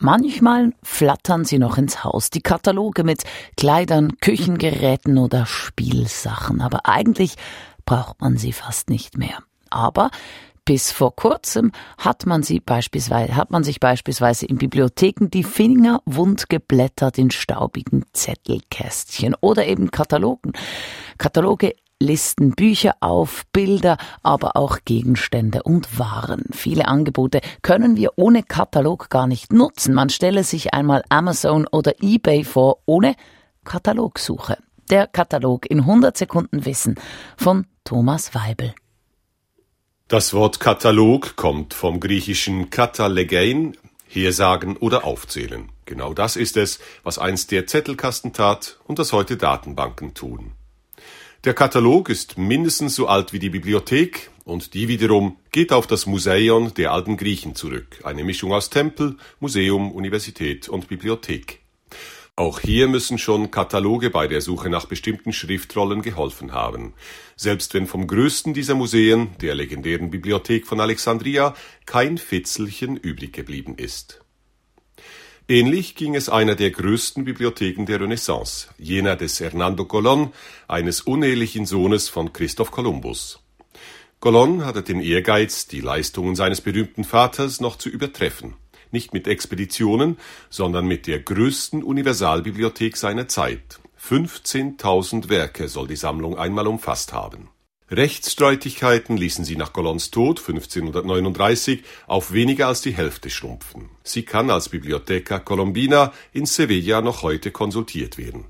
manchmal flattern sie noch ins Haus, die Kataloge mit Kleidern, Küchengeräten oder Spielsachen, aber eigentlich braucht man sie fast nicht mehr. Aber bis vor kurzem hat man sie beispielsweise, hat man sich beispielsweise in Bibliotheken die Finger wund geblättert in staubigen Zettelkästchen oder eben Katalogen. Kataloge listen Bücher auf, Bilder, aber auch Gegenstände und Waren. Viele Angebote können wir ohne Katalog gar nicht nutzen. Man stelle sich einmal Amazon oder eBay vor ohne Katalogsuche. Der Katalog in 100 Sekunden Wissen von Thomas Weibel. Das Wort Katalog kommt vom griechischen katalegein, hersagen oder aufzählen. Genau das ist es, was einst der Zettelkasten tat und das heute Datenbanken tun. Der Katalog ist mindestens so alt wie die Bibliothek und die wiederum geht auf das Museion der alten Griechen zurück, eine Mischung aus Tempel, Museum, Universität und Bibliothek. Auch hier müssen schon Kataloge bei der Suche nach bestimmten Schriftrollen geholfen haben. Selbst wenn vom größten dieser Museen, der legendären Bibliothek von Alexandria, kein Fitzelchen übrig geblieben ist. Ähnlich ging es einer der größten Bibliotheken der Renaissance, jener des Hernando Colón, eines unehelichen Sohnes von Christoph Kolumbus. Colón hatte den Ehrgeiz, die Leistungen seines berühmten Vaters noch zu übertreffen nicht mit Expeditionen, sondern mit der größten Universalbibliothek seiner Zeit. 15.000 Werke soll die Sammlung einmal umfasst haben. Rechtsstreitigkeiten ließen sie nach Colons Tod 1539 auf weniger als die Hälfte schrumpfen. Sie kann als Bibliotheca Colombina in Sevilla noch heute konsultiert werden.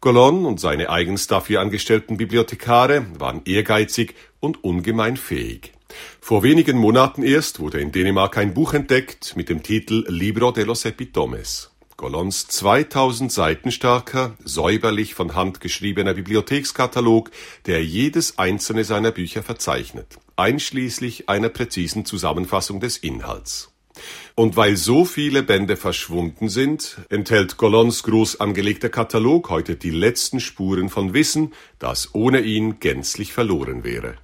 Colon und seine eigens dafür angestellten Bibliothekare waren ehrgeizig und ungemein fähig. Vor wenigen Monaten erst wurde in Dänemark ein Buch entdeckt mit dem Titel Libro de los Epitomes. Golons 2000 Seiten starker, säuberlich von Hand geschriebener Bibliothekskatalog, der jedes einzelne seiner Bücher verzeichnet, einschließlich einer präzisen Zusammenfassung des Inhalts. Und weil so viele Bände verschwunden sind, enthält Golons groß angelegter Katalog heute die letzten Spuren von Wissen, das ohne ihn gänzlich verloren wäre.